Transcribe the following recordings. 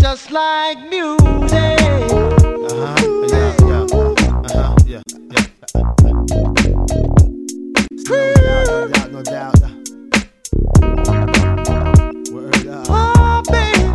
just like music. Uh-huh. Yeah, yeah. Uh-huh. Yeah, yeah. No doubt, no doubt, no doubt. Word up. Oh, baby.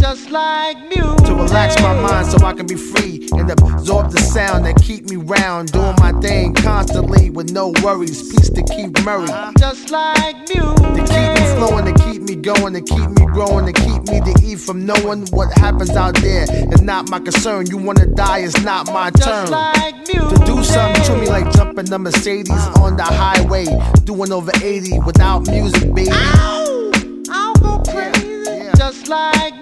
Just like music. To relax my mind so I can be free and absorb the sound that keep me round. Doing my thing constantly with no worries. Peace to Keith Murray. Just like music. To keep me flowing, to keep me going, to keep me growing, to keep me to eat from knowing what happens out there. It's not my concern. You wanna die, it's not my Just turn. like. To do something to me like jumping the Mercedes uh. on the highway, doing over 80 without music, baby. I'll go crazy. yeah. Just like.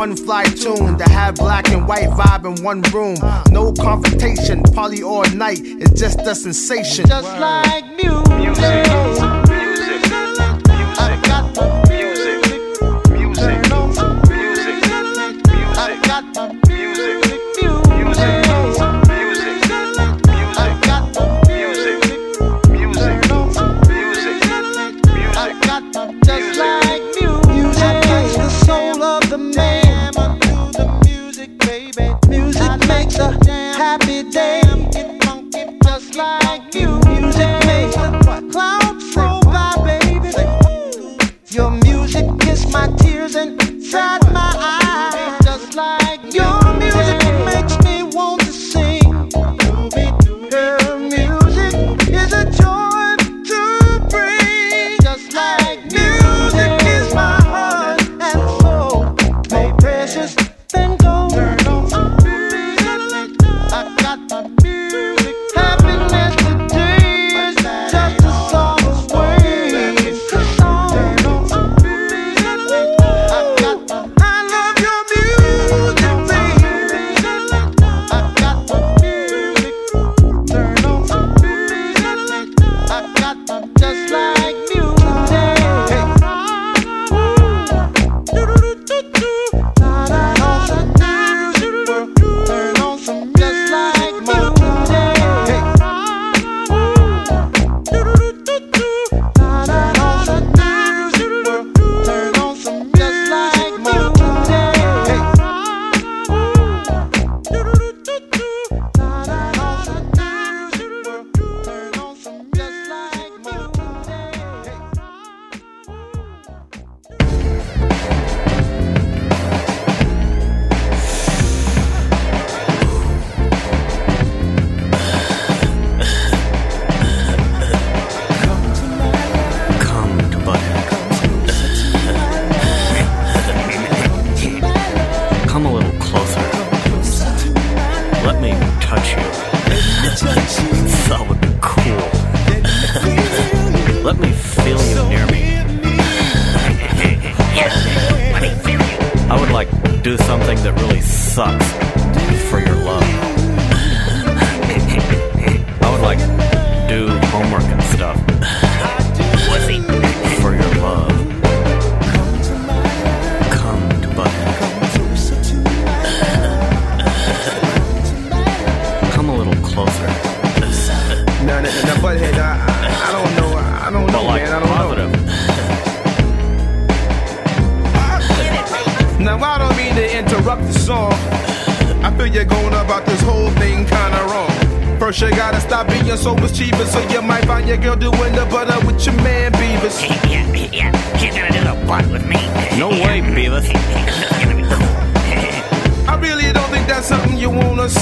One fly tune to have black and white vibe in one room. No confrontation, party all night. It's just a sensation. Just like music. music, music, I got the music,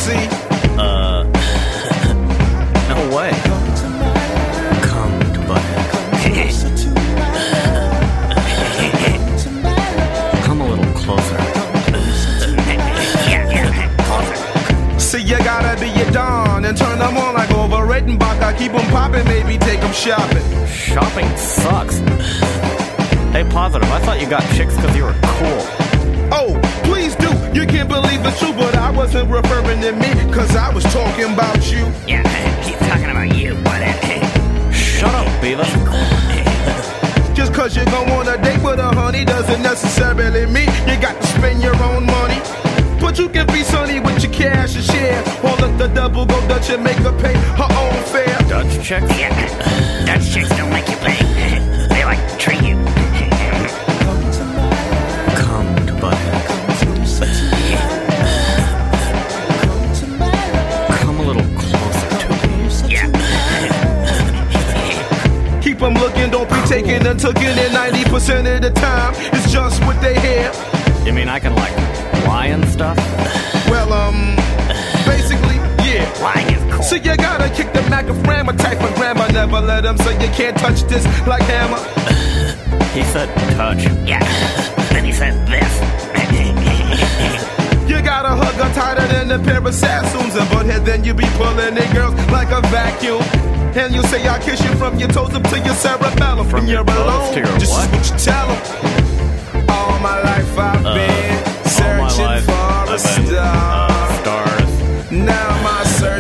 see. Chicks? yeah, Dutch chicks don't make you pay. They like treat you. Come to Butthead. Come a little closer to me. Yeah. Keep them looking, don't be taking and taking it 90% of the time. It's just what they hear. You mean I can, like, lie and stuff? Well, um, basically, yeah. Lying is cool. So you gotta kick the macaframma type of grammar. Never let them say you can't touch this like hammer. He said touch. Yeah. Then he said this. You gotta hug her tighter than a pair of Sassoons and butthead, then you be pulling in girls like a vacuum. And you say I kiss you from your toes up to your cerebellum. From your alone. to your Just what? what you tell 'em. All my life I've Uh, been searching life, for a I've been, star. uh, stars. Now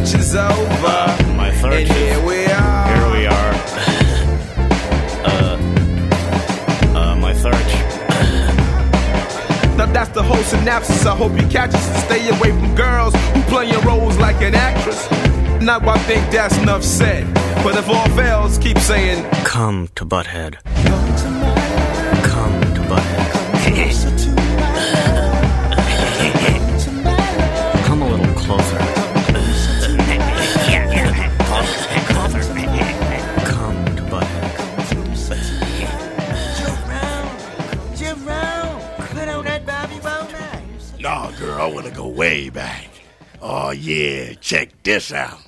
search is over. My search and here we are. Here we are. uh, uh, my search. Now that's the whole synopsis. I hope you catch us stay away from girls who play playing roles like an actress. Now I think that's enough said. But if all fails, keep saying Come to Butthead. Come to Butthead. way back. Oh, yeah, check this out.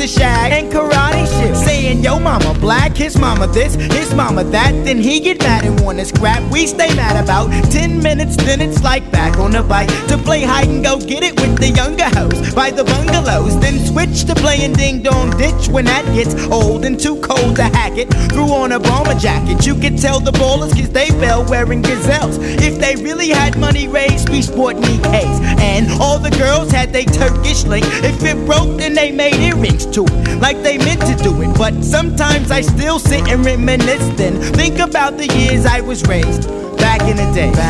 the shag and karate shit. Saying, yo, mama black, his mama this, his mama that. Then he get mad and wanna scrap. We stay mad about 10 minutes, then it's like back on the bike to play hide and go get it with the younger hoes by the bungalows. Then switch to playing ding dong ditch when that gets old and too cold to hack it. Threw on a bomber jacket, you could tell the ballers cause they fell wearing gazelles. If they really had money raised, we sport Nikes. And all the girls had they Turkish link. If it broke, then they made earrings to it, like they meant to do it. But sometimes I still sit and reminisce, and think about the years I was raised. Back in.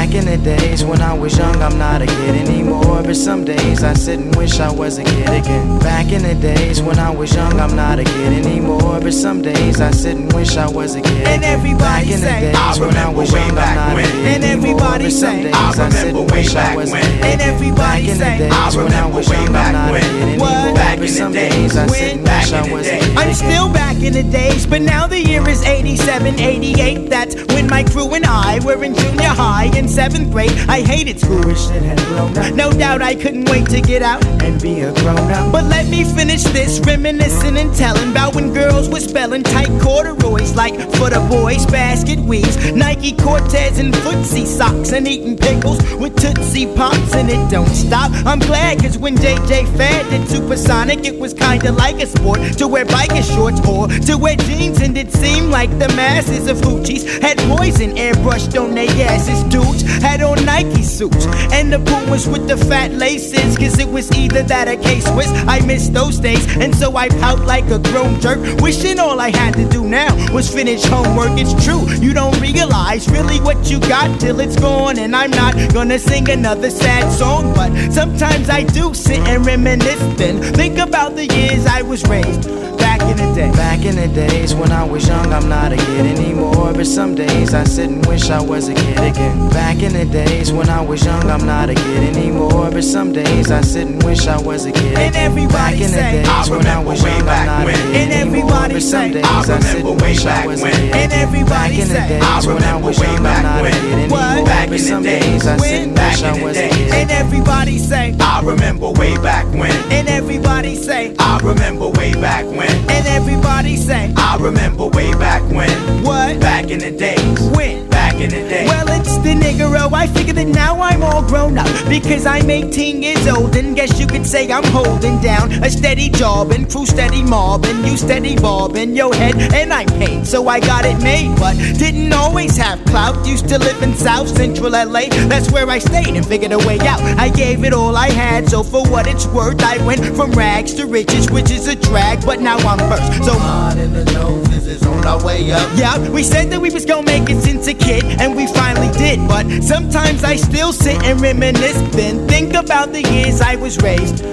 Back in the days when I was young, I'm not a kid anymore. But some days I sit and wish I was a kid again. Back in the days when I was young, I'm not a kid anymore. But some days I sit and wish I was a kid. And everybody Back in the say, days I when I remember was way young, I'm not when. a kid And anymore. everybody some say, days I I sit remember and way wish I back was a when. kid. And everybody Back in the say, days I when I remember was way young, I'm back a when. What? Back But in the some days I when? sit and wish in I was a days. kid I'm still back in the days, but now the year is 87, 88. That's when my crew and I were in junior high in seventh grade. I hated school. Wish it had grown up No doubt I couldn't wait to get out. and be a grown up. But let me finish this, reminiscing and telling about when girls were spelling tight corduroys like for the boys, basket weaves, Nike Cortez and footsie socks, and eating pickles with Tootsie Pops, and it don't stop. I'm glad, cause when JJ Fad did Supersonic, it was kinda like a sport. to wear biker shorts or to wear jeans. And it seemed like the masses of hoochies had poison airbrushed on their asses. Dudes had on Nike suits and the Pumas with the fat laces. Cause it was either that or K Swiss. I missed those days, and so I pout like a grown jerk, wishing all I had to do now was finish homework. It's true, you don't realize really what you got till it's gone. And I'm not gonna sing another sad song, but sometimes I do sit and reminisce. Then think about the years I was raised in the day. Back in the days when I was young, I'm not a kid anymore. But some days I sit and wish I was a kid again. Back in the days when I was young, I'm not a kid anymore. But some days I sit and wish I was a kid. And again. everybody Back in the say, days I when I was young, I'm not a kid And everybody But some days I I sit and wish I was a kid. And everybody Back in the say, days when I was young, I'm not a kid anymore. What? But some days I sit and wish I was a kid. And everybody say, I remember way back when. and everybody say, I remember way back when. And everybody say, I remember way back when. what? Back in the days. When? Back in the day. Well, it's the niggero. Oh, I figure that now I'm all grown up because I'm 18 years old, and guess you could say I'm holding down a steady job and crew steady mobbing, you steady bobbing your head, and I'm paid, so I got it made, but didn't always have clout. Used to live in South Central LA, that's where I stayed and figured a way out. I gave it all I had, so for what it's worth, I went from rags to riches, which is a drag, but now I'm first. So Hard in the noses is on our way up. yeah, we said that we was gonna make it since a kid, and we finally did. But sometimes I still sit and reminisce, then think about the years I was raised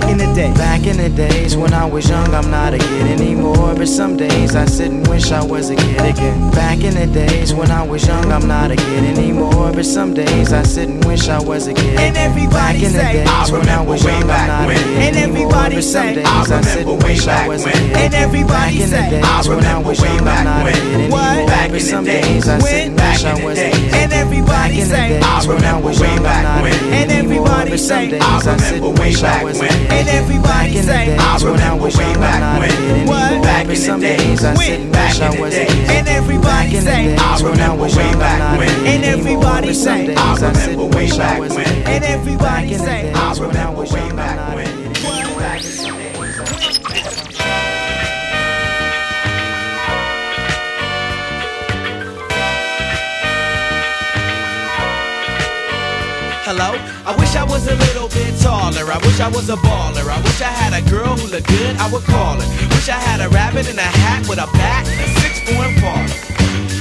back in the day. Back in the days when I was young, I'm not a kid anymore. But some days I sit and wish I was a kid again. Back in the days when I was young, I'm not a kid anymore. But some days I sit and wish I was a kid. And everybody Back in the say, days I when I was way young, I'm back not a when. kid And anymore. everybody But some say, days I I sit and way wish I back was a when. kid. And everybody Back in the say, days I when I was way young, I'm back not a when. kid anymore. What? Back But some days. I sit and wish I was a kid. and everybody say, I remember way back when. And everybody say, I remember way back when. and everybody say, I remember way back when. What? Back in the days. I sit Back in the days. and everybody say, I remember way back when. And everybody say, I remember way back when. and everybody Back in the say, I remember way back when. I wish I was a baller. I wish I had a girl who looked good, I would call her. Wish I had a rabbit in a hat with a bat and a six four Impala.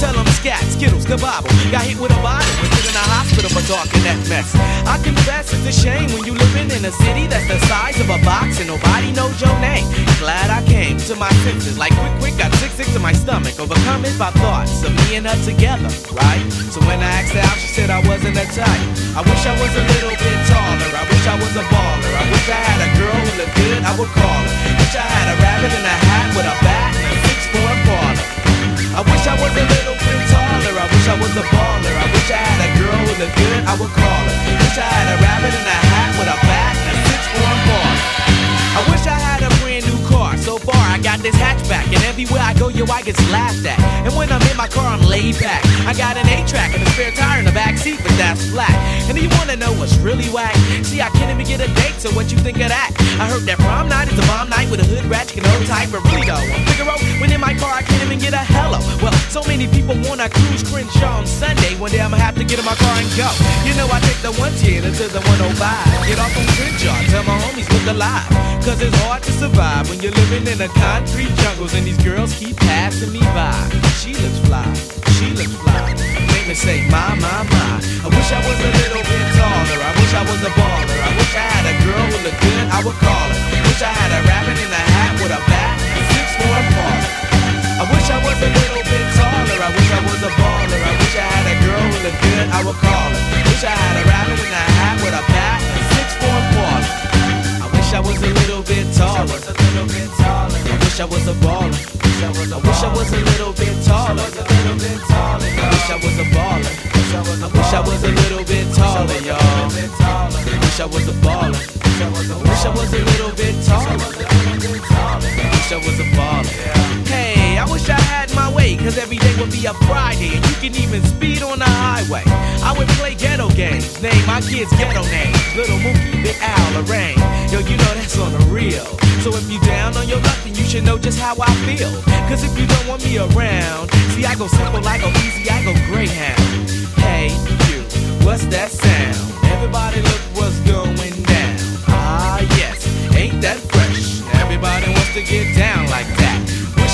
tell them scat, skittles, kabobble. Got hit with a bottle and put in a hospital for talking that mess. I confess it's a shame when you living in a city that's the size of a box and nobody knows your name. Glad I came to my senses like quick, quick, got sick, sick to my stomach. Overcome it by thoughts of me and her together, right? So when I asked her out, she said I wasn't a type. I wish I was a little bit taller. I wish I was a baller. I wish I had a girl who looked good, I would call her. Wish I had a rabbit in a hat with a bat I wish I was a little bit taller. I wish I was a baller. I wish I had a girl with a good, I would call her. Wish I had a rabbit in a hat with a bat and a six four Impala. I wish I had a brand new car. So far, I got this hatchback, and everywhere I go, yo, I get laughed at. And when I'm in my car, I'm laid back. I got an 8-track and a spare tire in the back seat, but that's flat. And do you wanna know what's really whack? See, I can't even get a date, so what you think of that? I heard that prom night is a bomb night with a hood rat, you can hold tight, but really though, get a hello. Well, so many people wanna cruise Crenshaw on Sunday. One day I'ma have to get in my car and go. You know, I take the 110 to the 105. Get off on Crenshaw, tell my homies look alive. Cause it's hard to survive when you're living in the concrete jungles and these girls keep passing me by. She looks fly, she looks fly. Make me say, my, my, my. I wish I was a little bit taller. I wish I was a baller. I wish I had a girl who looked good, I would call her. Wish I had a rabbit in a hat with a bat six four Impala. I wish I was a little bit taller. I wish I was a baller. I wish I had a girl who looked good, I would call her. Wish I had a rabbit in a hat with a bat and six four Impala. I wish I was a little bit taller. I wish I was a little bit taller. I wish I was a baller. I wish I was a little bit taller. I wish I was a baller. I wish I was a little bit taller, y'all. I wish I was a baller. I wish I was a little bit name my kids ghetto name. Little Mookie, Big Al, Lorraine. Yo, you know that's on the real. So if you down on your luck, then you should know just how I feel. Cause if you don't want me around, see, I go simple, I go easy, I go Greyhound. Hey, you, what's that sound? Everybody look what's going down. Ah, yes, ain't that fresh? Everybody wants to get down like that.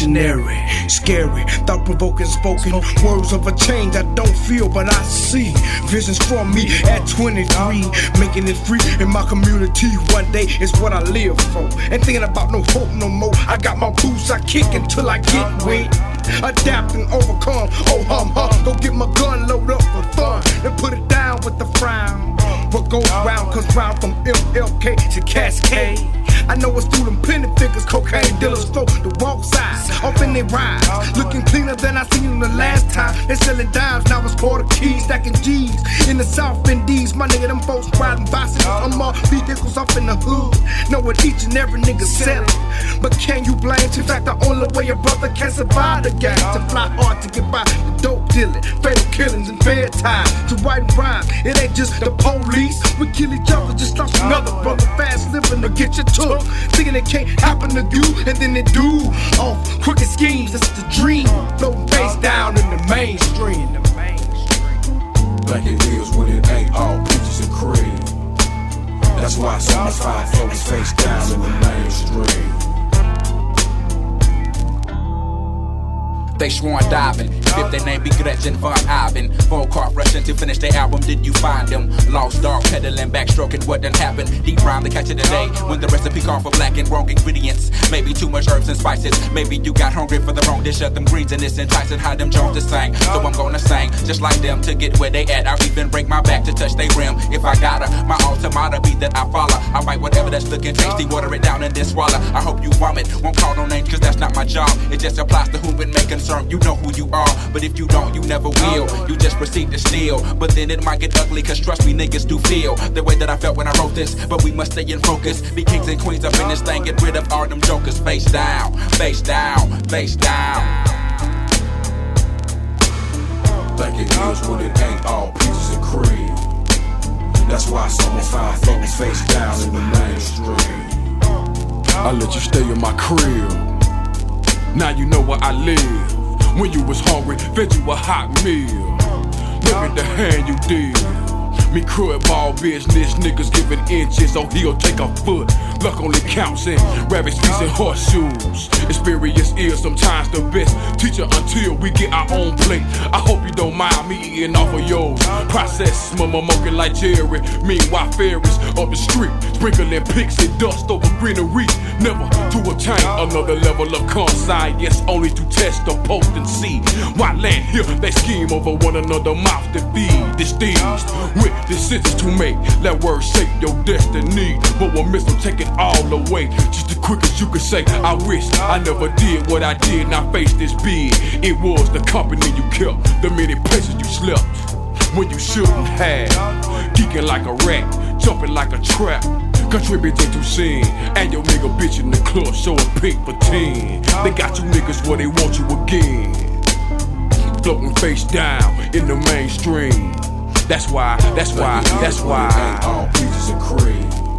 Revolutionary, scary, thought provoking, spoken words of a change I don't feel, but I see. Visions from me at 23, making it free in my community. One day is what I live for. Ain't thinking about no hope no more. I got my boots, I kick until I get wet. Adapt and overcome. Oh, hum, hum. Go get my gun, load up for fun, and put it down with the frown. What goes round comes round from MLK to Cascade. I know it's through Looking cleaner than I seen them the last time. They selling dimes, now it's quarter keys, stacking G's. In the South Indies, my nigga, them folks riding bicycles. I'm all vehicles off in the hood. Know what each and every nigga selling. But can you blame? In fact, the only way a brother can survive the game to fly hard to get by the dope dealing, fatal killings and fair time to write and rhyme. It ain't just the police. We kill each other, just like another brother fast living to get you took. Thinking it can't happen to you, and then it do. Off crooked schemes, that's the dream. Floating face down in the mainstream. Like it is when it ain't all peaches and cream. That's why of five folks face down in the mainstream. They sworn diving. If their name be Gretchen Von Ivan. Call rushing to finish their album. Did you find them? Lost dog peddling, backstroking what done happened. Deep rhyme to catch it today. When the recipe called for black and wrong ingredients. Maybe too much herbs and spices. Maybe you got hungry for the wrong dish of them greens and it's enticing how them Jones to sing. So I'm gonna sing just like them to get where they at. I'll even break my back to touch they rim if I gotta. My automata be that I follow. I write whatever that's looking tasty, water it down and then swallow. I hope you vomit. Won't call no names cause that's not my job. It just applies to who been making concern. You know who you are, but if you don't, you never will. You just proceed to steal, but then it might get ugly. Cause trust me, niggas do feel the way that I felt when I wrote this. But we must stay in focus. Be kings and queens up in this thing. Get rid of all them jokers. Face down, face down, face down. Like it is when it ain't all peaches and cream. That's why some of five folks face down in the mainstream. I let you stay in my crib. Now you know where I live. When you was hungry, fed you a hot meal. Look at the hand you did. Me crud ball business, niggas giving inches, so he'll take a foot. Luck only counts in rabbit feet and horseshoes. Experience is sometimes the best teacher until we get our own plate. I hope you don't mind me eating off of yours. Process, mama moking like Jerry. Meanwhile, fairies up the street, sprinkling pixie dust over greenery. Never to attain another level of conscience, only to test the potency. Why land here? They scheme over one another, mouth to feed this with decisions to make. Let words shape your destiny. But we're missing taking all the way. Just the quickest you could say, I wish I never did what I did and I faced this bid. It was the company you kept, the many places you slept. When you shouldn't have, geeking like a rat, jumping like a trap. Contributing to sin, and your nigga bitch in the club showing pink for 10. They got you niggas where they want you again. Floating face down in the mainstream. That's why, that's why, that's why. All peaches and cream.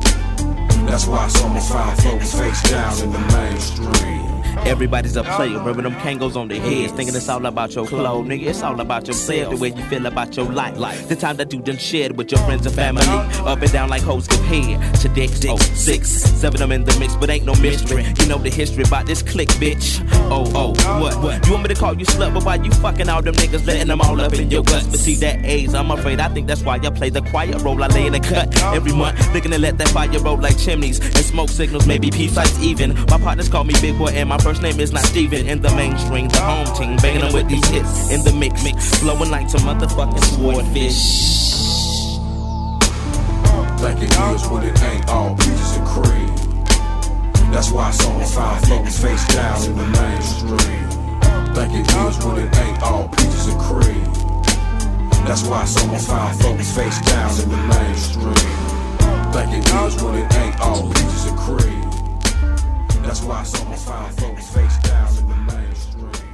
That's why some of five folks face down in the mainstream. Everybody's a player, rubbing them Kangols on their heads, thinking it's all about your clothes, nigga. It's all about yourself, the way you feel about your life. life. The time that you done shared with your friends and family, up and down like hoes compare. Today, oh, six, seven of them in the mix, but ain't no mystery. You know the history about this click, bitch. Oh, oh, what? What? You want me to call you slut, but why you fucking all them niggas, letting them all up in your guts? But see that A's, I'm afraid I think that's why I play the quiet role. I lay in the cut every month, looking to let that fire roll like chimneys and smoke signals, maybe peace lights even. My partners call me Big Boy, and my first name is not Steven. In the mainstream, the home team, banging them with these hits in the mix, mix, blowing like some motherfucking swordfish. Think it is when it ain't all peaches and cream. That's why of five floating face down in the mainstream. Think it is when it ain't all peaches and cream. That's why of five floating face down in the mainstream. Think it is when it ain't all peaches and cream. That's why some of five floating face down in the mainstream.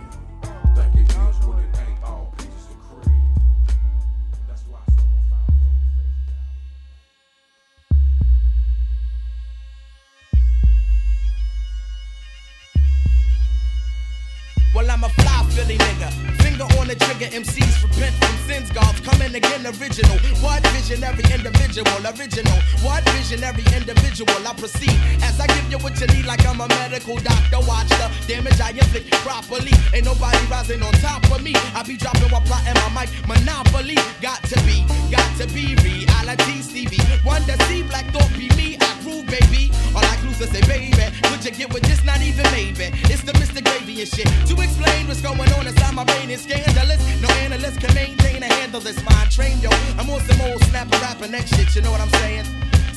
Well, I'm a fly Philly nigga. Finger on the trigger, MCs repent from sins, gods coming again original. What visionary individual, original. What visionary individual, I proceed as I need, like I'm a medical doctor. Watch the damage I inflict properly. Ain't nobody rising on top of me. I be dropping while plotting my mic. Monopoly, got to be, got to be reality, Stevie. One that see black thought be me, I prove, baby. All I clues to say, baby, could you get with this? Not even maybe. It's the Mr. Gravy and shit. To explain what's going on inside my brain is scandalous. No analyst can maintain a handle this mind train, yo. I'm on some old snapper rapping next shit, you know what I'm saying?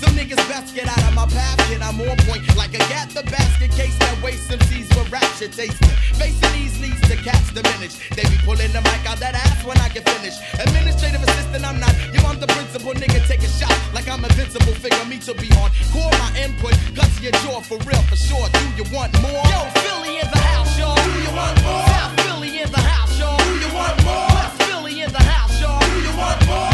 Some niggas best get out of my path, kid. I'm on point like a gat the basket case that waste MCs for rap shit tasting. Facing these leads to cats diminish. They be pulling the mic out that ass when I get finished. Administrative assistant, I'm not. Yo, I'm the principal nigga. Take a shot like I'm invincible. Figure me to be on. Core my input, guts your jaw for real, for sure. Do you want more? Yo, Philly in the house, y'all. Do you want more? South Philly in the house, y'all. Do you want more? West Philly in the house, y'all. Do you want more?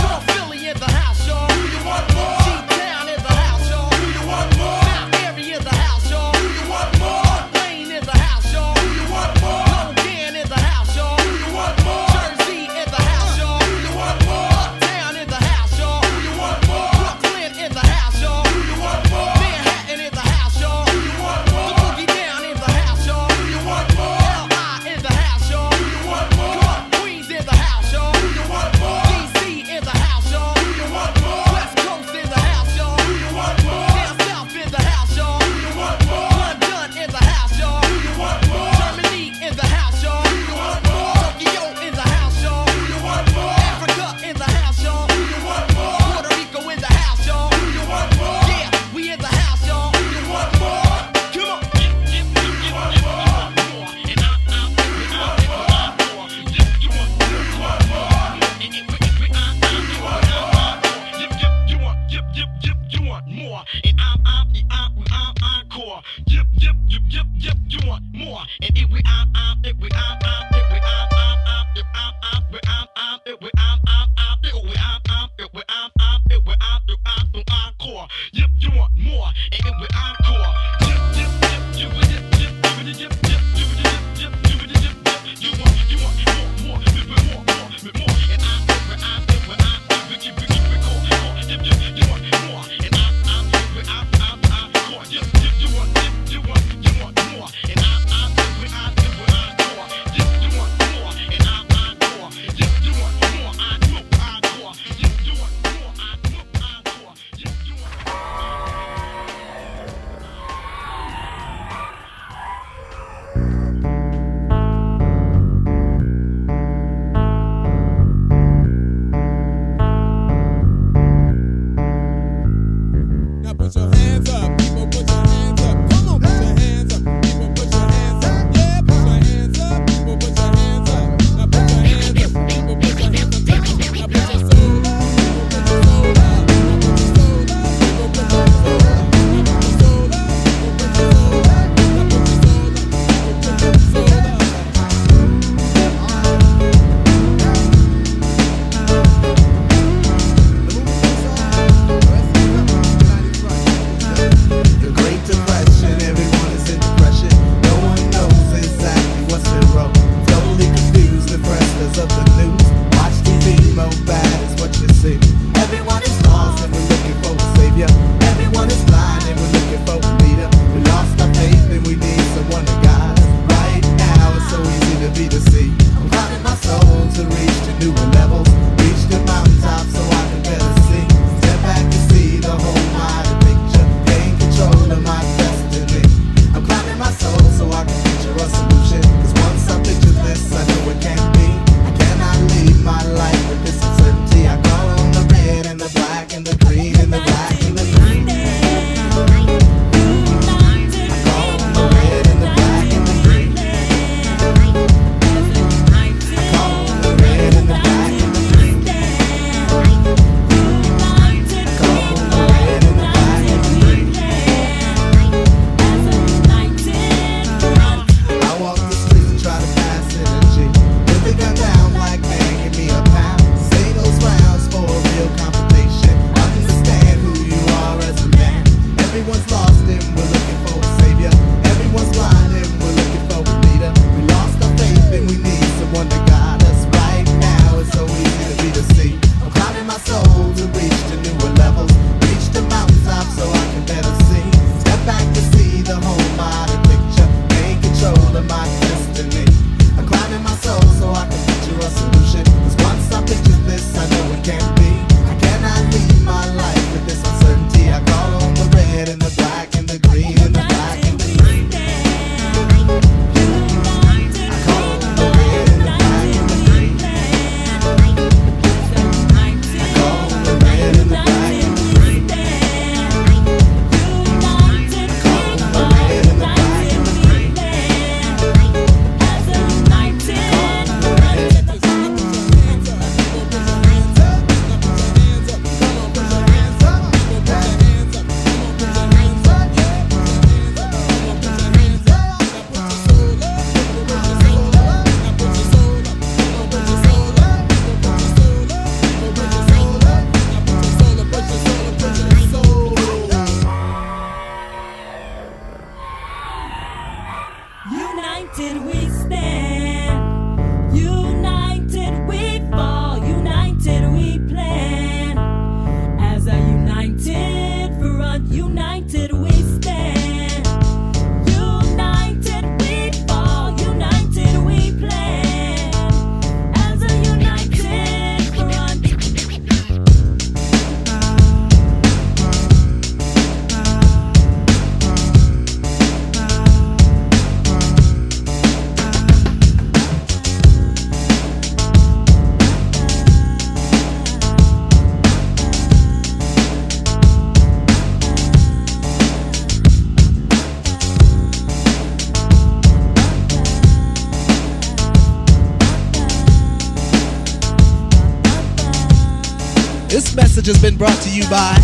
Message has been brought to you by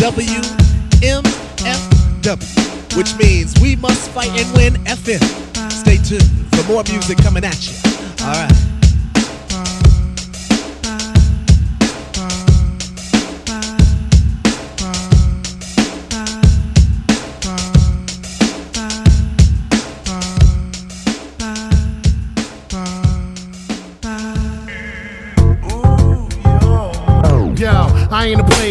WMFW, which means we must fight and win FM. Stay tuned for more music coming at you. All right.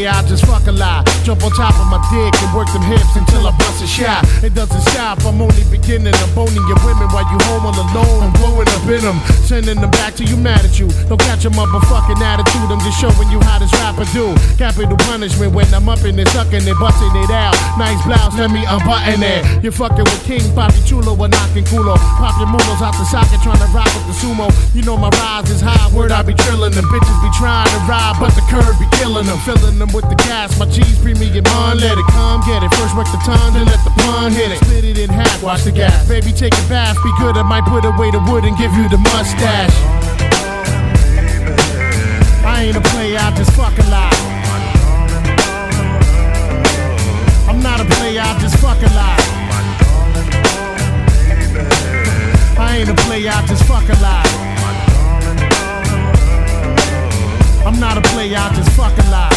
I just fuck a lie. Jump on top of my dick and work them hips until I bust a shot. It doesn't stop, I'm only beginning. I'm boning your women while you home all alone. I'm blowing up in them, sending them back to you mad at you. Don't catch a motherfucking attitude, I'm just showing you how this rapper do. Capital punishment when I'm up in it, sucking it, busting it out. Nice blouse, let me unbutton it. You're fucking with King Papi Chulo, we're knocking culo. Pop your mulos out the socket, trying to rock with the sumo. You know my rise is high, word I be trillin' them. Bitches be trying to ride, but the curve be killing them. Filling them with the gas, my cheese premium on. Let it come, get it. First work the time, then let the pun hit it. Split it in half, watch the gas. Baby, take a bath, be good. I might put away the wood and give you the mustache. I ain't a player, I just fucking lie. I'm not a player, I just fucking lie. I ain't a player, I just fucking lie. I'm not a player, I just fucking lie.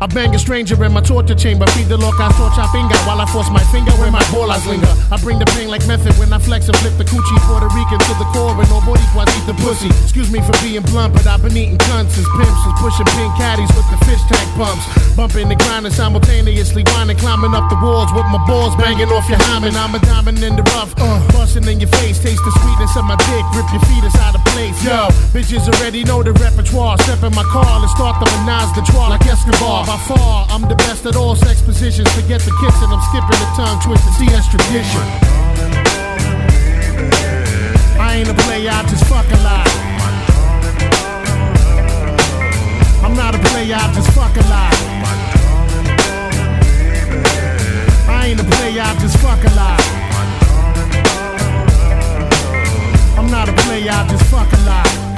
I bang a stranger in my torture chamber. Feed the loca torcha finger while I force my finger where my bolas linger. I bring the pain like method when I flex and flip the coochie Puerto Rican to the core and nobody quite eat the pussy. Excuse me for being blunt, but I've been eating cunts since pimps was pushing pink caddies with the fish tank pumps. Bumping and grinding simultaneously, grinding, climbing up the walls with my balls banging off your hymen. I'm a diamond in the rough, uh, busting in your face. Taste the sweetness of my dick, rip your feet out of place. Yo, bitches already know the repertoire. Step in my car, let's start the menage the trois like Escobar. By far, I'm the best at all sex positions. Forget the kicks and I'm skipping the tongue twisting. See, that's tradition. I ain't a player, I just fucking lie. I'm not a player, I just fucking lie. I ain't a player, I just fucking lie. I'm not a player, I just fucking lie.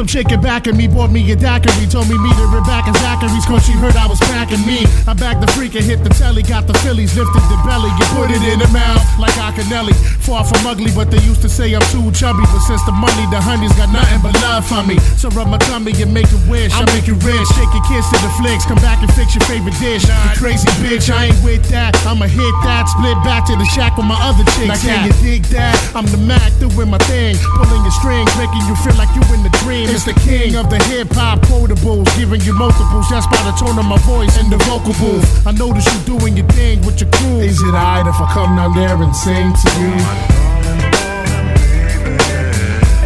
Some chicken back at me, bought me a daiquiri. Told me meet her back in Zachary's, cause she heard I was packing me. I bagged the freak and hit the telly, got the Phillies, lifted the belly, and put it in the mouth like Akinyele. Far from ugly, but they used to say I'm too chubby. But since the money, the honey's got nothing but love for me. So rub my tummy and make a wish. I make you rich, shake your kids to the flicks, come back and fix your favorite dish. You crazy bitch, I ain't with that. I'ma hit that, split back to the shack with my other chicks. Now can you dig that? I'm the Mac doing my thing, pulling your strings, making you feel like you in the dream is the king of the hip hop quotables, giving you multiples. That's by the tone of my voice and the vocal booth. I notice you doing your thing with your crew. Is it alright if I come down there and sing to you?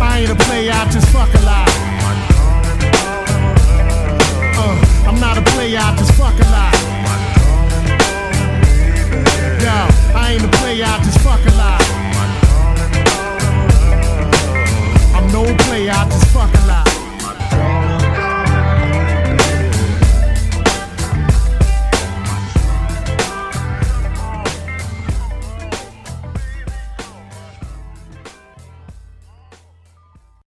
I ain't a player, I just fuck a lot. Uh, I'm not a player, I just fuck a lot. Yo, I ain't a player, I just fuck a lot. no play, I just fucking lie.